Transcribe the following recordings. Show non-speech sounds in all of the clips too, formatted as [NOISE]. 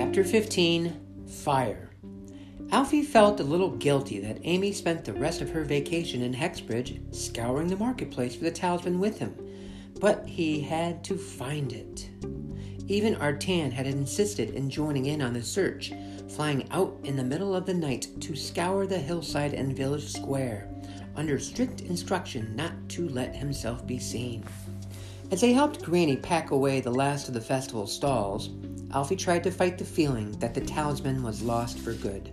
Chapter 15 Fire. Alfie felt a little guilty that Amy spent the rest of her vacation in Hexbridge scouring the marketplace for the talisman with him, but he had to find it. Even Artan had insisted in joining in on the search, flying out in the middle of the night to scour the hillside and village square, under strict instruction not to let himself be seen. As they helped Granny pack away the last of the festival stalls, Alfie tried to fight the feeling that the talisman was lost for good.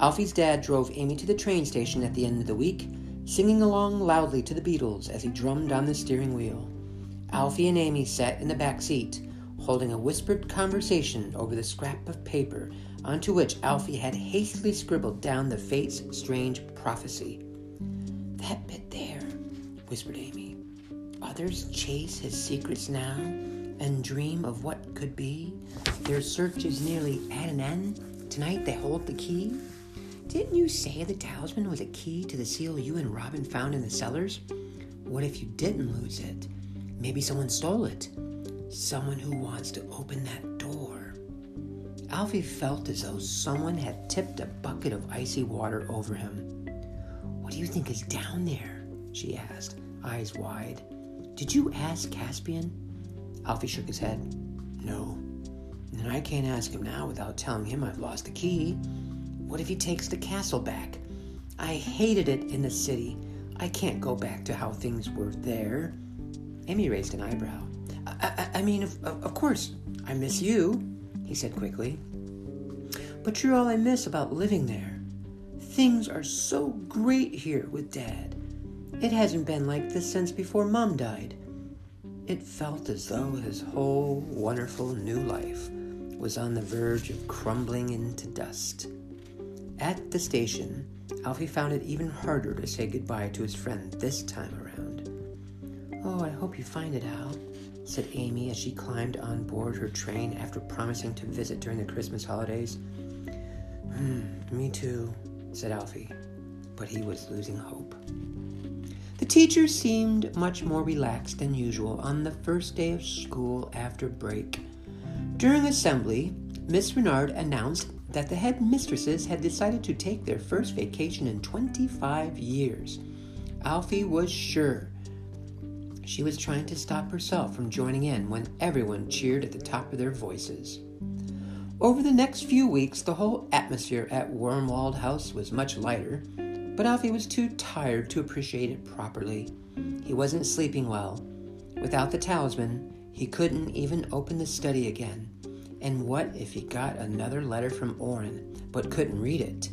Alfie's dad drove Amy to the train station at the end of the week, singing along loudly to the Beatles as he drummed on the steering wheel. Alfie and Amy sat in the back seat, holding a whispered conversation over the scrap of paper onto which Alfie had hastily scribbled down the fate's strange prophecy. That bit there, whispered Amy. Others chase his secrets now and dream of what could be. Their search is nearly at an end. Tonight they hold the key. Didn't you say the talisman was a key to the seal you and Robin found in the cellars? What if you didn't lose it? Maybe someone stole it. Someone who wants to open that door. Alfie felt as though someone had tipped a bucket of icy water over him. What do you think is down there? she asked, eyes wide. Did you ask Caspian? Alfie shook his head. No. And I can't ask him now without telling him I've lost the key. What if he takes the castle back? I hated it in the city. I can't go back to how things were there. Amy raised an eyebrow. I, I, I mean, of, of course, I miss you, he said quickly. But you're all I miss about living there. Things are so great here with Dad. It hasn't been like this since before Mom died. It felt as though his whole wonderful new life was on the verge of crumbling into dust. At the station, Alfie found it even harder to say goodbye to his friend this time around. Oh, I hope you find it out, said Amy as she climbed on board her train after promising to visit during the Christmas holidays. Hmm, me too, said Alfie, but he was losing hope. Teacher seemed much more relaxed than usual on the first day of school after break. During assembly, Miss Renard announced that the headmistresses had decided to take their first vacation in 25 years. Alfie was sure she was trying to stop herself from joining in when everyone cheered at the top of their voices. Over the next few weeks, the whole atmosphere at Wormwald House was much lighter but Alfie was too tired to appreciate it properly. He wasn't sleeping well. Without the talisman, he couldn't even open the study again. And what if he got another letter from Orin, but couldn't read it?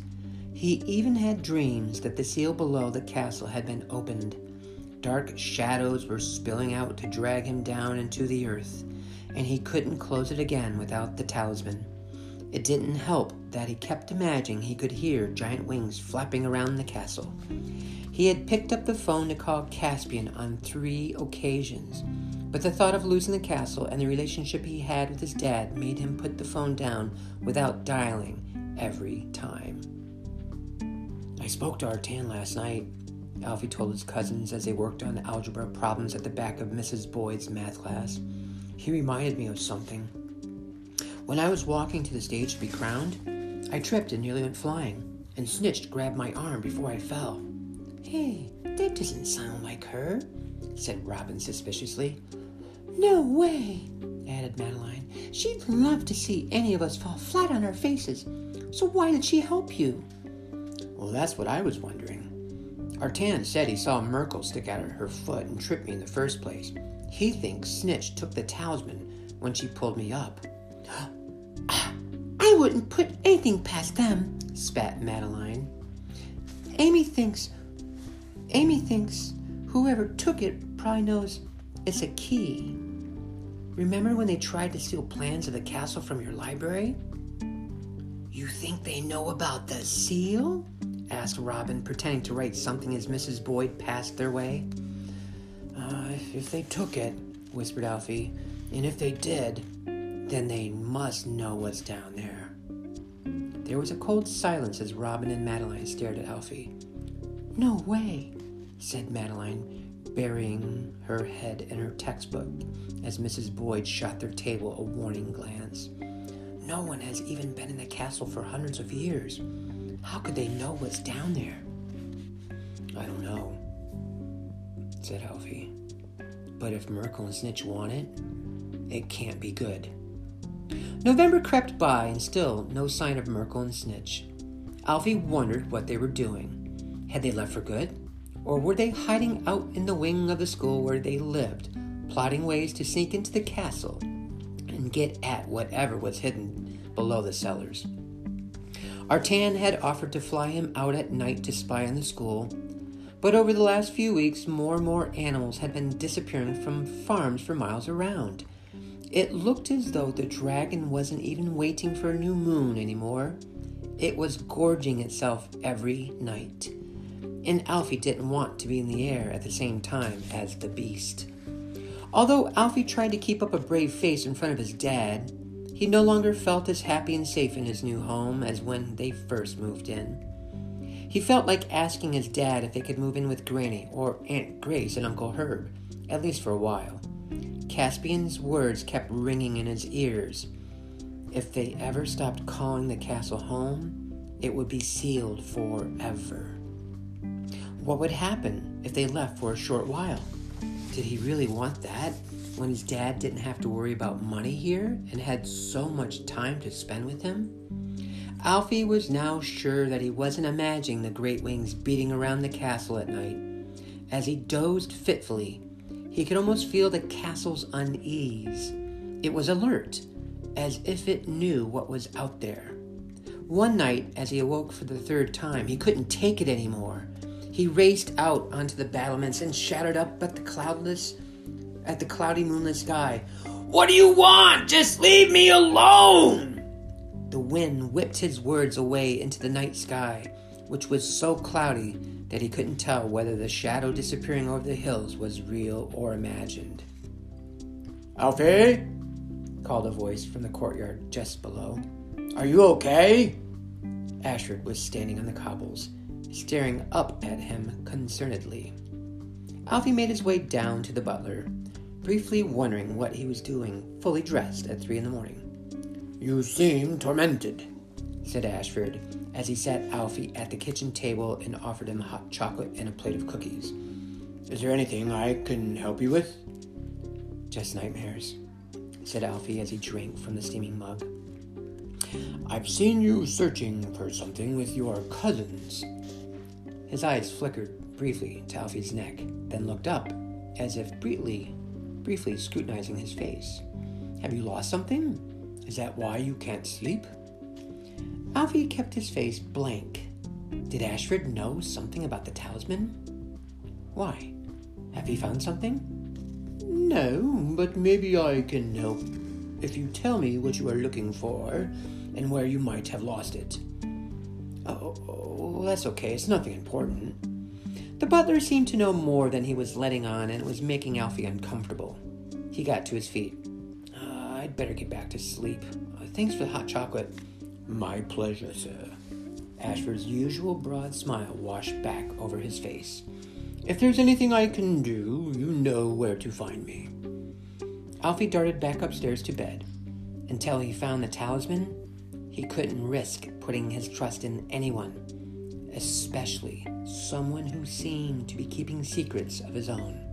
He even had dreams that the seal below the castle had been opened. Dark shadows were spilling out to drag him down into the earth, and he couldn't close it again without the talisman. It didn't help that he kept imagining he could hear giant wings flapping around the castle. He had picked up the phone to call Caspian on three occasions, but the thought of losing the castle and the relationship he had with his dad made him put the phone down without dialing every time. I spoke to Artan last night, Alfie told his cousins as they worked on algebra problems at the back of Mrs. Boyd's math class. He reminded me of something. When I was walking to the stage to be crowned, I tripped and nearly went flying, and Snitch grabbed my arm before I fell. Hey, that doesn't sound like her, said Robin suspiciously. No way, added Madeline. She'd love to see any of us fall flat on our faces. So why did she help you? Well, that's what I was wondering. Artan said he saw Merkel stick out her foot and trip me in the first place. He thinks Snitch took the talisman when she pulled me up. I wouldn't put anything past them, spat Madeline. Amy thinks Amy thinks whoever took it probably knows it's a key. Remember when they tried to steal plans of the castle from your library? You think they know about the seal? asked Robin, pretending to write something as Mrs. Boyd passed their way. Uh, if they took it, whispered Alfie, and if they did, then they must know what's down there. There was a cold silence as Robin and Madeline stared at Alfie. No way, said Madeline, burying her head in her textbook as Mrs. Boyd shot their table a warning glance. no one has even been in the castle for hundreds of years. How could they know what's down there? I don't know, said Alfie. But if Merkel and Snitch want it, it can't be good. November crept by and still no sign of Merkel and Snitch. Alfie wondered what they were doing. Had they left for good? Or were they hiding out in the wing of the school where they lived, plotting ways to sneak into the castle and get at whatever was hidden below the cellars? Artan had offered to fly him out at night to spy on the school, but over the last few weeks, more and more animals had been disappearing from farms for miles around. It looked as though the dragon wasn't even waiting for a new moon anymore. It was gorging itself every night. And Alfie didn't want to be in the air at the same time as the beast. Although Alfie tried to keep up a brave face in front of his dad, he no longer felt as happy and safe in his new home as when they first moved in. He felt like asking his dad if they could move in with Granny or Aunt Grace and Uncle Herb, at least for a while. Caspian's words kept ringing in his ears. If they ever stopped calling the castle home, it would be sealed forever. What would happen if they left for a short while? Did he really want that when his dad didn't have to worry about money here and had so much time to spend with him? Alfie was now sure that he wasn't imagining the great wings beating around the castle at night. As he dozed fitfully, he could almost feel the castle's unease. It was alert, as if it knew what was out there. One night, as he awoke for the third time, he couldn't take it anymore. He raced out onto the battlements and shouted up at the cloudless, at the cloudy moonless sky. What do you want? Just leave me alone! The wind whipped his words away into the night sky, which was so cloudy that he couldn't tell whether the shadow disappearing over the hills was real or imagined. Alfie? called a voice from the courtyard just below. Are you okay? Ashford was standing on the cobbles, staring up at him concernedly. Alfie made his way down to the butler, briefly wondering what he was doing, fully dressed at three in the morning. You seem tormented, said Ashford as he sat Alfie at the kitchen table and offered him hot chocolate and a plate of cookies. Is there anything I can help you with? Just nightmares, said Alfie as he drank from the steaming mug. I've seen you searching for something with your cousins. His eyes flickered briefly to Alfie's neck, then looked up, as if briefly, briefly scrutinizing his face. Have you lost something? Is that why you can't sleep? Alfie kept his face blank. Did Ashford know something about the talisman? Why? Have you found something? No, but maybe I can help if you tell me what you are looking for and where you might have lost it. Oh, oh, that's okay. It's nothing important. The butler seemed to know more than he was letting on, and it was making Alfie uncomfortable. He got to his feet. I'd better get back to sleep. Uh, thanks for the hot chocolate. My pleasure, sir. Ashford's usual broad smile washed back over his face. If there's anything I can do, you know where to find me. Alfie darted back upstairs to bed. Until he found the talisman, he couldn't risk putting his trust in anyone, especially someone who seemed to be keeping secrets of his own.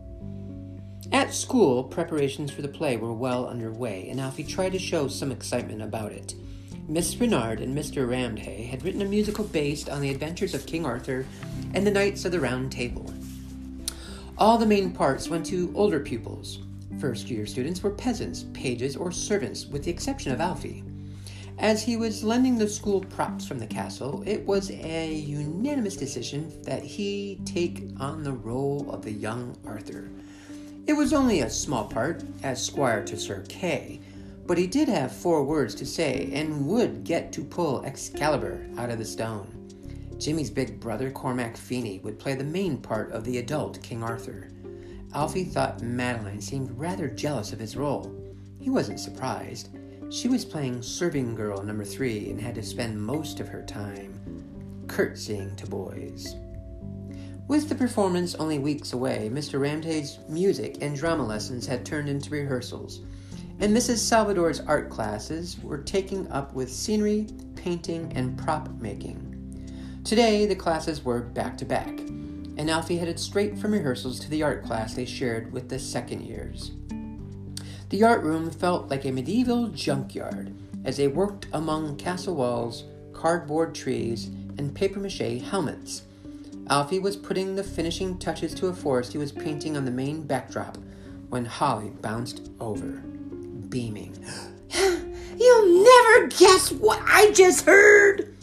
At school, preparations for the play were well underway, and Alfie tried to show some excitement about it. Miss Renard and Mr. Ramday had written a musical based on the adventures of King Arthur and the Knights of the Round Table. All the main parts went to older pupils. First year students were peasants, pages, or servants, with the exception of Alfie. As he was lending the school props from the castle, it was a unanimous decision that he take on the role of the young Arthur. It was only a small part, as squire to Sir Kay, but he did have four words to say and would get to pull Excalibur out of the stone. Jimmy's big brother, Cormac Feeney, would play the main part of the adult King Arthur. Alfie thought Madeline seemed rather jealous of his role. He wasn't surprised. She was playing serving girl number three and had to spend most of her time curtsying to boys. With the performance only weeks away, Mr. Ramday's music and drama lessons had turned into rehearsals, and Mrs. Salvador's art classes were taking up with scenery, painting, and prop making. Today, the classes were back to back, and Alfie headed straight from rehearsals to the art class they shared with the second years. The art room felt like a medieval junkyard as they worked among castle walls, cardboard trees, and papier mache helmets. Alfie was putting the finishing touches to a forest he was painting on the main backdrop when Holly bounced over, beaming. [GASPS] You'll never guess what I just heard!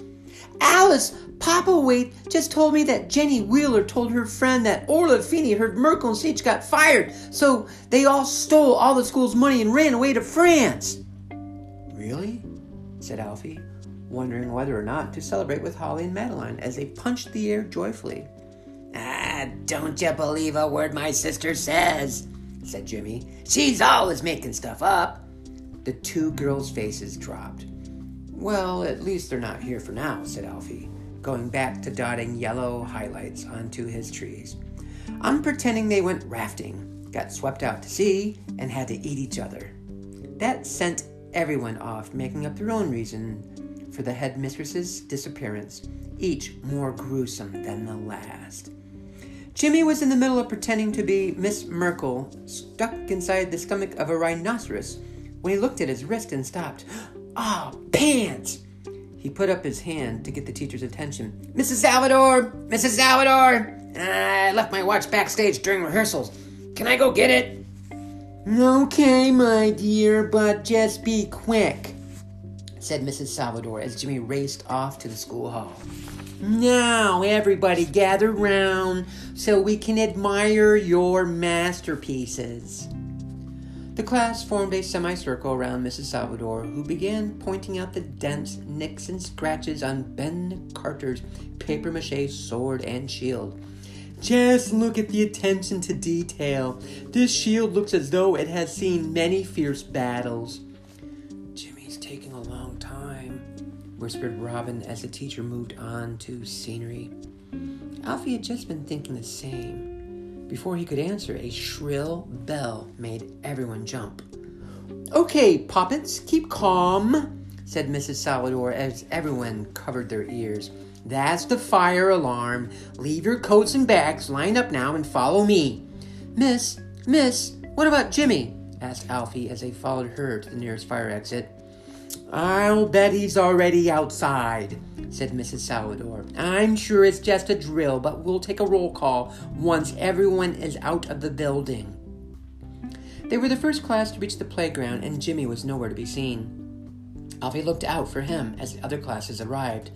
Alice Waite just told me that Jenny Wheeler told her friend that Orla Feeney heard Merkel and Sage got fired, so they all stole all the school's money and ran away to France. Really? said Alfie, wondering whether or not to celebrate with Holly and Madeline as they punched the air joyfully. Ah, don't you believe a word my sister says, said Jimmy. She's always making stuff up. The two girls' faces dropped. Well, at least they're not here for now, said Alfie, going back to dotting yellow highlights onto his trees. I'm pretending they went rafting, got swept out to sea, and had to eat each other. That sent everyone off making up their own reason for the headmistress's disappearance, each more gruesome than the last. Jimmy was in the middle of pretending to be Miss Merkel, stuck inside the stomach of a rhinoceros, when he looked at his wrist and stopped. Ah, oh, pants! He put up his hand to get the teacher's attention. Mrs. Salvador! Mrs. Salvador! I left my watch backstage during rehearsals. Can I go get it? Okay, my dear, but just be quick, said Mrs. Salvador as Jimmy raced off to the school hall. Now, everybody gather round so we can admire your masterpieces. The class formed a semicircle around Mrs. Salvador, who began pointing out the dents, nicks, and scratches on Ben Carter's papier mache sword and shield. Just look at the attention to detail. This shield looks as though it has seen many fierce battles. Jimmy's taking a long time, whispered Robin as the teacher moved on to scenery. Alfie had just been thinking the same. Before he could answer, a shrill bell made everyone jump. Okay, poppets, keep calm, said Mrs. Salvador as everyone covered their ears. That's the fire alarm. Leave your coats and bags, line up now, and follow me. Miss, miss, what about Jimmy? asked Alfie as they followed her to the nearest fire exit. I'll bet he's already outside, said Mrs. Salvador. I'm sure it's just a drill, but we'll take a roll call once everyone is out of the building. They were the first class to reach the playground, and Jimmy was nowhere to be seen. Alfie looked out for him as the other classes arrived.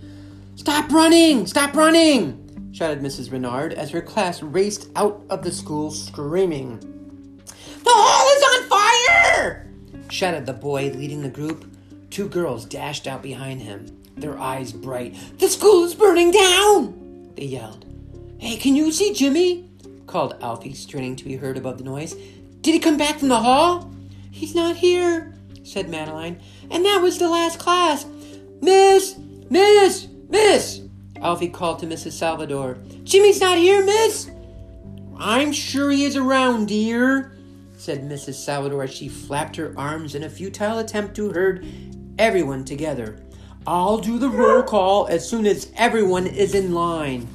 Stop running! Stop running! shouted Mrs. Renard as her class raced out of the school screaming. The hall is on fire! shouted the boy leading the group. Two girls dashed out behind him their eyes bright. The school is burning down! They yelled. Hey, can you see Jimmy? called Alfie, straining to be heard above the noise. Did he come back from the hall? He's not here, said Madeline. And that was the last class. Miss! Miss! Miss! Alfie called to Mrs. Salvador. Jimmy's not here, miss! I'm sure he is around, dear, said Mrs. Salvador as she flapped her arms in a futile attempt to herd everyone together. I'll do the roll call as soon as everyone is in line.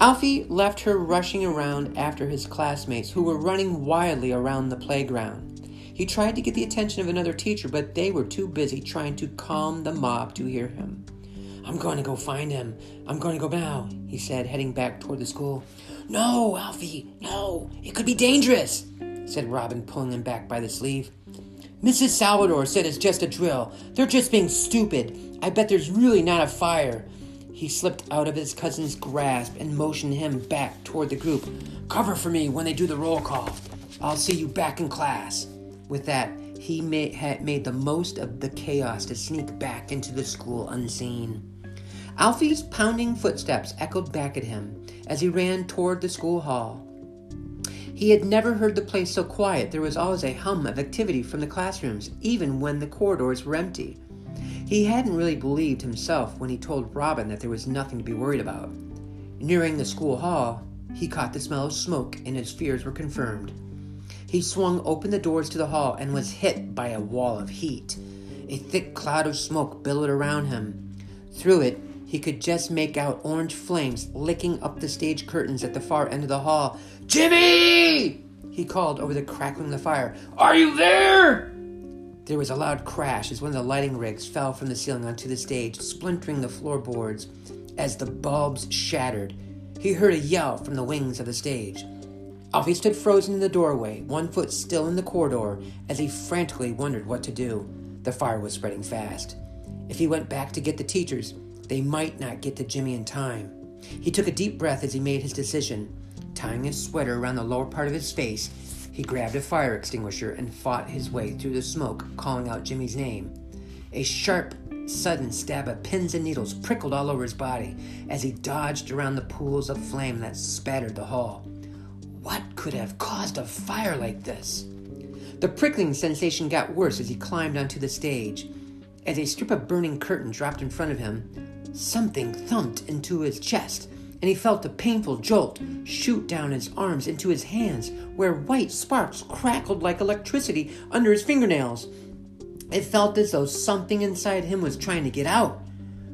Alfie left her rushing around after his classmates, who were running wildly around the playground. He tried to get the attention of another teacher, but they were too busy trying to calm the mob to hear him. I'm going to go find him. I'm going to go now, he said, heading back toward the school. No, Alfie, no. It could be dangerous, said Robin, pulling him back by the sleeve. Mrs. Salvador said it's just a drill. They're just being stupid. I bet there's really not a fire. He slipped out of his cousin's grasp and motioned him back toward the group. Cover for me when they do the roll call. I'll see you back in class. With that, he made, had made the most of the chaos to sneak back into the school unseen. Alfie's pounding footsteps echoed back at him as he ran toward the school hall. He had never heard the place so quiet. There was always a hum of activity from the classrooms, even when the corridors were empty. He hadn't really believed himself when he told Robin that there was nothing to be worried about. Nearing the school hall, he caught the smell of smoke and his fears were confirmed. He swung open the doors to the hall and was hit by a wall of heat. A thick cloud of smoke billowed around him. Through it, he could just make out orange flames licking up the stage curtains at the far end of the hall. Jimmy! He called over the crackling of the fire. Are you there? There was a loud crash as one of the lighting rigs fell from the ceiling onto the stage, splintering the floorboards as the bulbs shattered. He heard a yell from the wings of the stage. Alfie stood frozen in the doorway, one foot still in the corridor, as he frantically wondered what to do. The fire was spreading fast. If he went back to get the teachers, they might not get to Jimmy in time. He took a deep breath as he made his decision. Tying his sweater around the lower part of his face, he grabbed a fire extinguisher and fought his way through the smoke, calling out Jimmy's name. A sharp, sudden stab of pins and needles prickled all over his body as he dodged around the pools of flame that spattered the hall. What could have caused a fire like this? The prickling sensation got worse as he climbed onto the stage. As a strip of burning curtain dropped in front of him, something thumped into his chest, and he felt a painful jolt shoot down his arms into his hands, where white sparks crackled like electricity under his fingernails. It felt as though something inside him was trying to get out.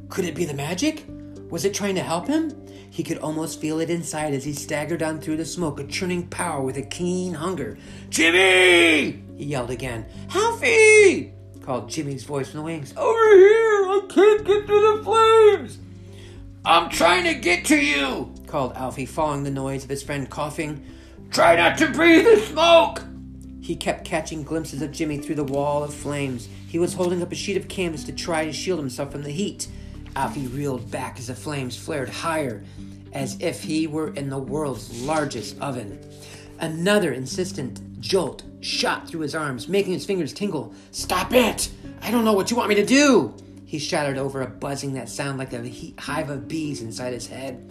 Could it be the magic? Was it trying to help him? He could almost feel it inside as he staggered on through the smoke, a churning power with a keen hunger. Jimmy! He yelled again. Alfie! Called Jimmy's voice from the wings. Over here! I can't get through the flames! I'm trying to get to you! called Alfie, following the noise of his friend coughing. Try not to breathe the smoke! He kept catching glimpses of Jimmy through the wall of flames. He was holding up a sheet of canvas to try to shield himself from the heat. Alfie reeled back as the flames flared higher, as if he were in the world's largest oven. Another insistent jolt shot through his arms, making his fingers tingle. Stop it! I don't know what you want me to do! He shouted over a buzzing that sounded like a hive of bees inside his head.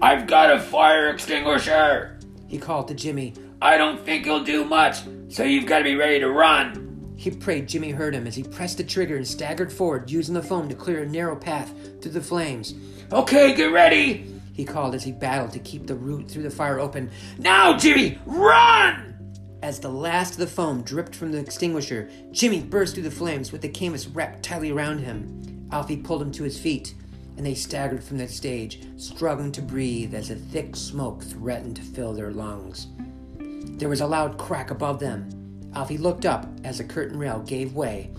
I've got a fire extinguisher! He called to Jimmy. I don't think he'll do much, so you've got to be ready to run. He prayed Jimmy heard him as he pressed the trigger and staggered forward, using the foam to clear a narrow path through the flames. Okay, get ready! He called as he battled to keep the route through the fire open. Now, Jimmy, run! As the last of the foam dripped from the extinguisher, Jimmy burst through the flames with the canvas wrapped tightly around him. Alfie pulled him to his feet, and they staggered from the stage, struggling to breathe as a thick smoke threatened to fill their lungs. There was a loud crack above them, Alfie looked up as the curtain rail gave way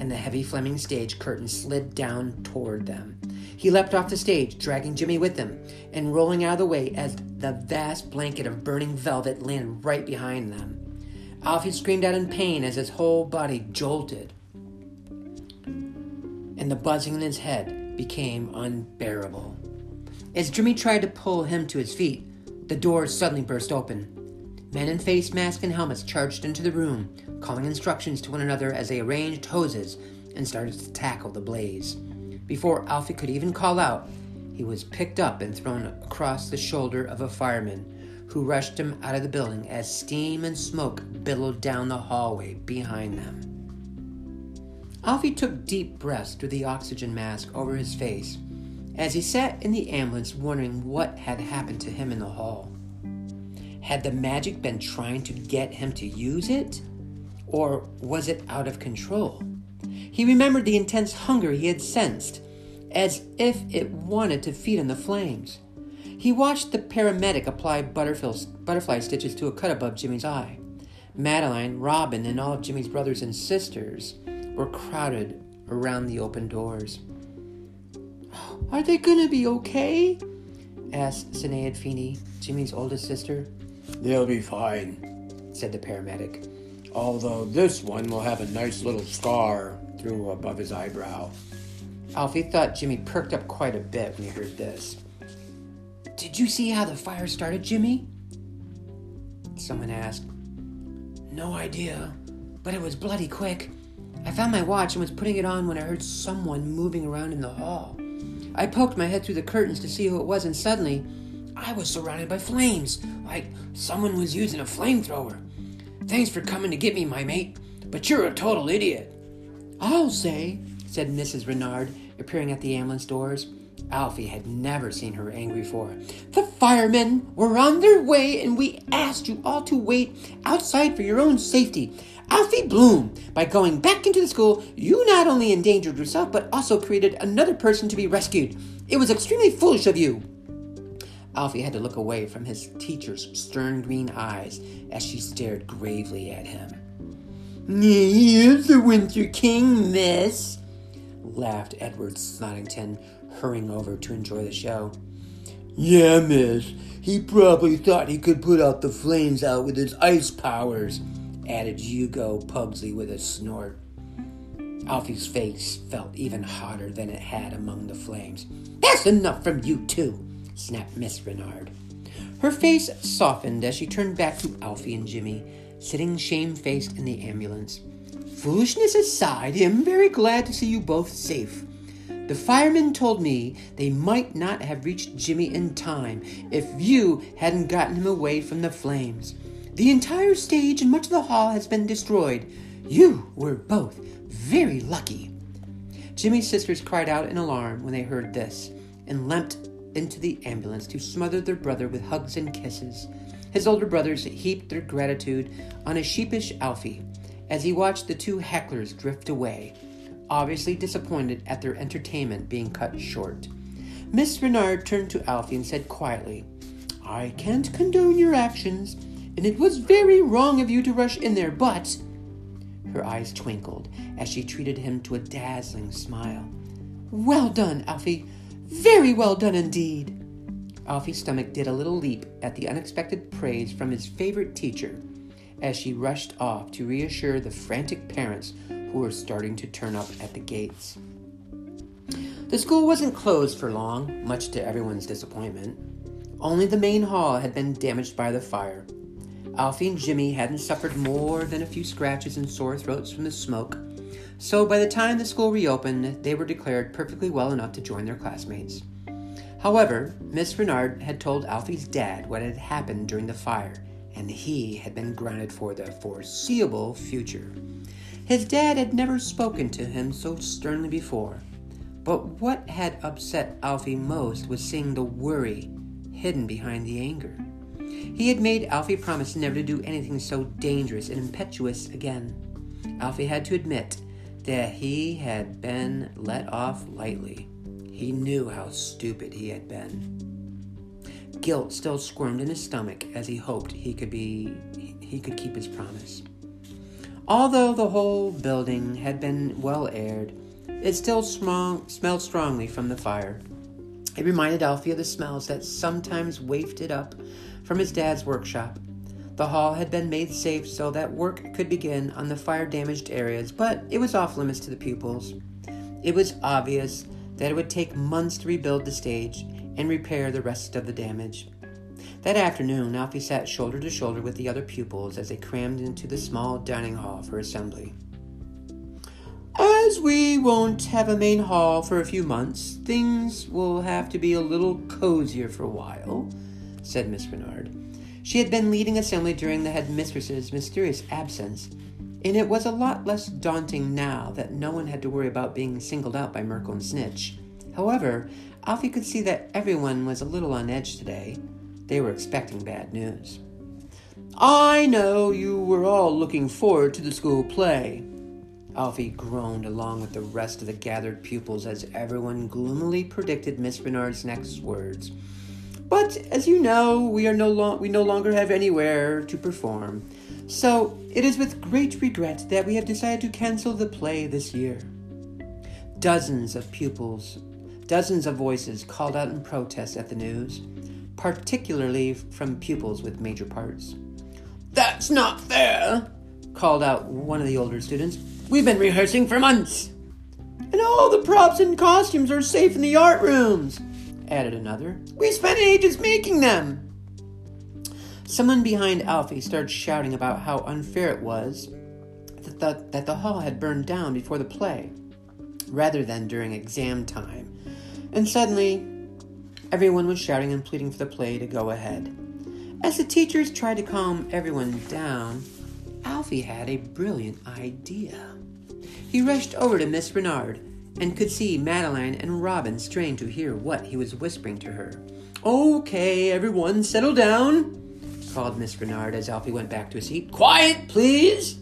and the heavy flaming stage curtain slid down toward them. He leapt off the stage, dragging Jimmy with him, and rolling out of the way as the vast blanket of burning velvet landed right behind them. Alfie screamed out in pain as his whole body jolted, and the buzzing in his head became unbearable. As Jimmy tried to pull him to his feet, the door suddenly burst open. Men in face masks and helmets charged into the room, calling instructions to one another as they arranged hoses and started to tackle the blaze. Before Alfie could even call out, he was picked up and thrown across the shoulder of a fireman who rushed him out of the building as steam and smoke billowed down the hallway behind them. Alfie took deep breaths through the oxygen mask over his face as he sat in the ambulance wondering what had happened to him in the hall. Had the magic been trying to get him to use it? Or was it out of control? He remembered the intense hunger he had sensed, as if it wanted to feed on the flames. He watched the paramedic apply butterfly stitches to a cut above Jimmy's eye. Madeline, Robin, and all of Jimmy's brothers and sisters were crowded around the open doors. Are they gonna be okay? asked Sinead Feeney, Jimmy's oldest sister. They'll be fine, said the paramedic. Although this one will have a nice little scar through above his eyebrow. Alfie thought Jimmy perked up quite a bit when he heard this. Did you see how the fire started, Jimmy? Someone asked. No idea, but it was bloody quick. I found my watch and was putting it on when I heard someone moving around in the hall. I poked my head through the curtains to see who it was, and suddenly I was surrounded by flames, like someone was using a flamethrower. Thanks for coming to get me, my mate, but you're a total idiot. I'll say, said Mrs. Renard, appearing at the ambulance doors. Alfie had never seen her angry before. The firemen were on their way, and we asked you all to wait outside for your own safety. Alfie Bloom, by going back into the school, you not only endangered yourself, but also created another person to be rescued. It was extremely foolish of you. Alfie had to look away from his teacher's stern green eyes as she stared gravely at him. He is the Winter King, miss, laughed Edward Snodington, hurrying over to enjoy the show. Yeah, miss. He probably thought he could put out the flames out with his ice powers, added Hugo Pugsley with a snort. Alfie's face felt even hotter than it had among the flames. That's enough from you, too, snapped Miss Renard. Her face softened as she turned back to Alfie and Jimmy, sitting shamefaced in the ambulance. Foolishness aside, I am very glad to see you both safe. The firemen told me they might not have reached Jimmy in time if you hadn't gotten him away from the flames. The entire stage and much of the hall has been destroyed. You were both very lucky. Jimmy's sisters cried out in alarm when they heard this and leapt into the ambulance to smother their brother with hugs and kisses. His older brothers heaped their gratitude on a sheepish Alfie as he watched the two hecklers drift away, obviously disappointed at their entertainment being cut short. Miss Renard turned to Alfie and said quietly, I can't condone your actions, and it was very wrong of you to rush in there, but. Her eyes twinkled as she treated him to a dazzling smile. Well done, Alfie. Very well done indeed. Alfie's stomach did a little leap at the unexpected praise from his favorite teacher as she rushed off to reassure the frantic parents were starting to turn up at the gates. The school wasn't closed for long, much to everyone's disappointment. Only the main hall had been damaged by the fire. Alfie and Jimmy hadn't suffered more than a few scratches and sore throats from the smoke, so by the time the school reopened, they were declared perfectly well enough to join their classmates. However, Miss Renard had told Alfie's dad what had happened during the fire, and he had been grounded for the foreseeable future. His dad had never spoken to him so sternly before, but what had upset Alfie most was seeing the worry hidden behind the anger. He had made Alfie promise never to do anything so dangerous and impetuous again. Alfie had to admit that he had been let off lightly. He knew how stupid he had been. Guilt still squirmed in his stomach as he hoped he could be he could keep his promise. Although the whole building had been well aired, it still smelled strongly from the fire. It reminded Alfie of the smells that sometimes wafted up from his dad's workshop. The hall had been made safe so that work could begin on the fire damaged areas, but it was off limits to the pupils. It was obvious that it would take months to rebuild the stage and repair the rest of the damage. That afternoon, Alfie sat shoulder to shoulder with the other pupils as they crammed into the small dining hall for assembly. As we won't have a main hall for a few months, things will have to be a little cozier for a while, said Miss Renard. She had been leading assembly during the headmistress's mysterious absence, and it was a lot less daunting now that no one had to worry about being singled out by Merkel and Snitch. However, Alfie could see that everyone was a little on edge today. They were expecting bad news. I know you were all looking forward to the school play. Alfie groaned along with the rest of the gathered pupils as everyone gloomily predicted Miss Renard's next words. But as you know, we are no lo- we no longer have anywhere to perform. So it is with great regret that we have decided to cancel the play this year. Dozens of pupils, dozens of voices called out in protest at the news, particularly from pupils with major parts. That's not fair, called out one of the older students. We've been rehearsing for months. And all the props and costumes are safe in the art rooms, added another. We spent ages making them. Someone behind Alfie started shouting about how unfair it was that the, that the hall had burned down before the play, rather than during exam time. And suddenly, everyone was shouting and pleading for the play to go ahead. As the teachers tried to calm everyone down, Alfie had a brilliant idea. He rushed over to Miss Renard and could see Madeline and Robin strain to hear what he was whispering to her. Okay, everyone, settle down, called Miss Renard as Alfie went back to his seat. Quiet, please!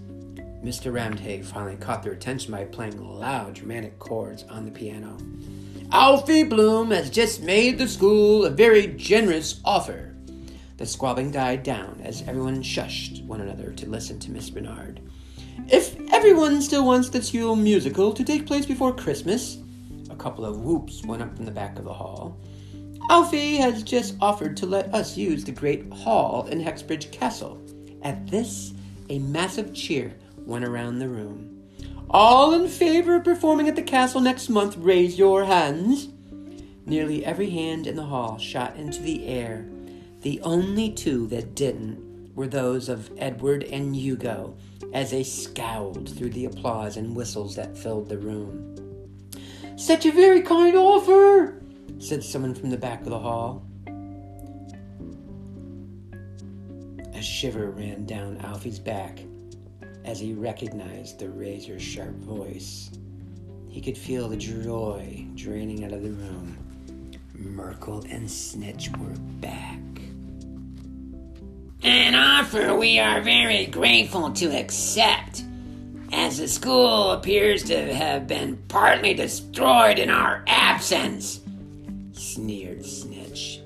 Mr. Ramday finally caught their attention by playing loud, dramatic chords on the piano. Alfie Bloom has just made the school a very generous offer. The squabbling died down as everyone shushed one another to listen to Miss Renard. If everyone still wants the school musical to take place before Christmas, a couple of whoops went up from the back of the hall. Alfie has just offered to let us use the great hall in Hexbridge Castle. At this, a massive cheer went around the room. All in favor of performing at the castle next month, raise your hands. Nearly every hand in the hall shot into the air. The only two that didn't were those of Edward and Hugo, as they scowled through the applause and whistles that filled the room. Such a very kind offer, said someone from the back of the hall. A shiver ran down Alfie's back as he recognized the razor sharp voice. He could feel the joy draining out of the room. Merkel and Snitch were back. An offer we are very grateful to accept, as the school appears to have been partly destroyed in our absence, sneered Snitch.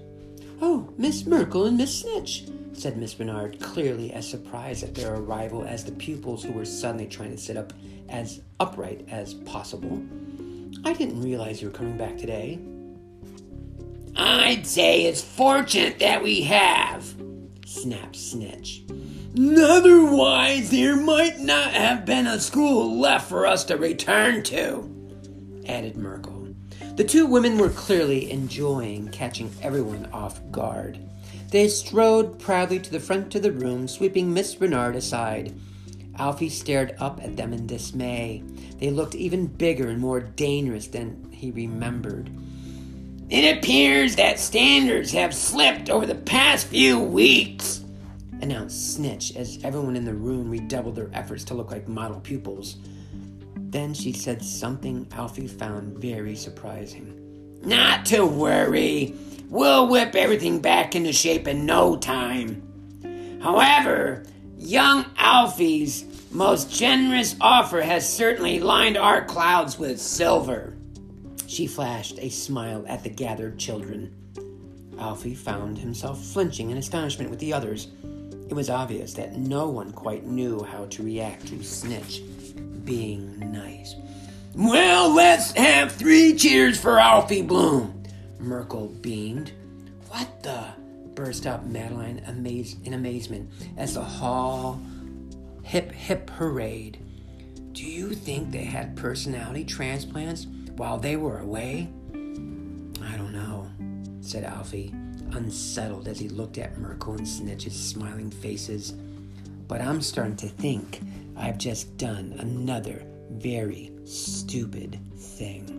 Oh, Miss Merkel and Miss Snitch, said Miss Renard, clearly as surprised at their arrival as the pupils who were suddenly trying to sit up as upright as possible. I didn't realize you were coming back today. I'd say it's fortunate that we have, snapped Snitch. Otherwise, there might not have been a school left for us to return to, added Merkel. The two women were clearly enjoying catching everyone off guard. They strode proudly to the front of the room, sweeping Miss Renard aside. Alfie stared up at them in dismay. They looked even bigger and more dangerous than he remembered. It appears that standards have slipped over the past few weeks, announced Snitch as everyone in the room redoubled their efforts to look like model pupils. Then she said something Alfie found very surprising. Not to worry. We'll whip everything back into shape in no time. However, young Alfie's most generous offer has certainly lined our clouds with silver. She flashed a smile at the gathered children. Alfie found himself flinching in astonishment with the others. It was obvious that no one quite knew how to react to Snitch being nice. Well, let's have three cheers for Alfie Bloom. Merkel beamed. What the? burst out Madeline amazed, in amazement as the hall hip hip parade. Do you think they had personality transplants while they were away? I don't know, said Alfie, unsettled as he looked at Merkel and Snitch's smiling faces. But I'm starting to think I've just done another very stupid thing.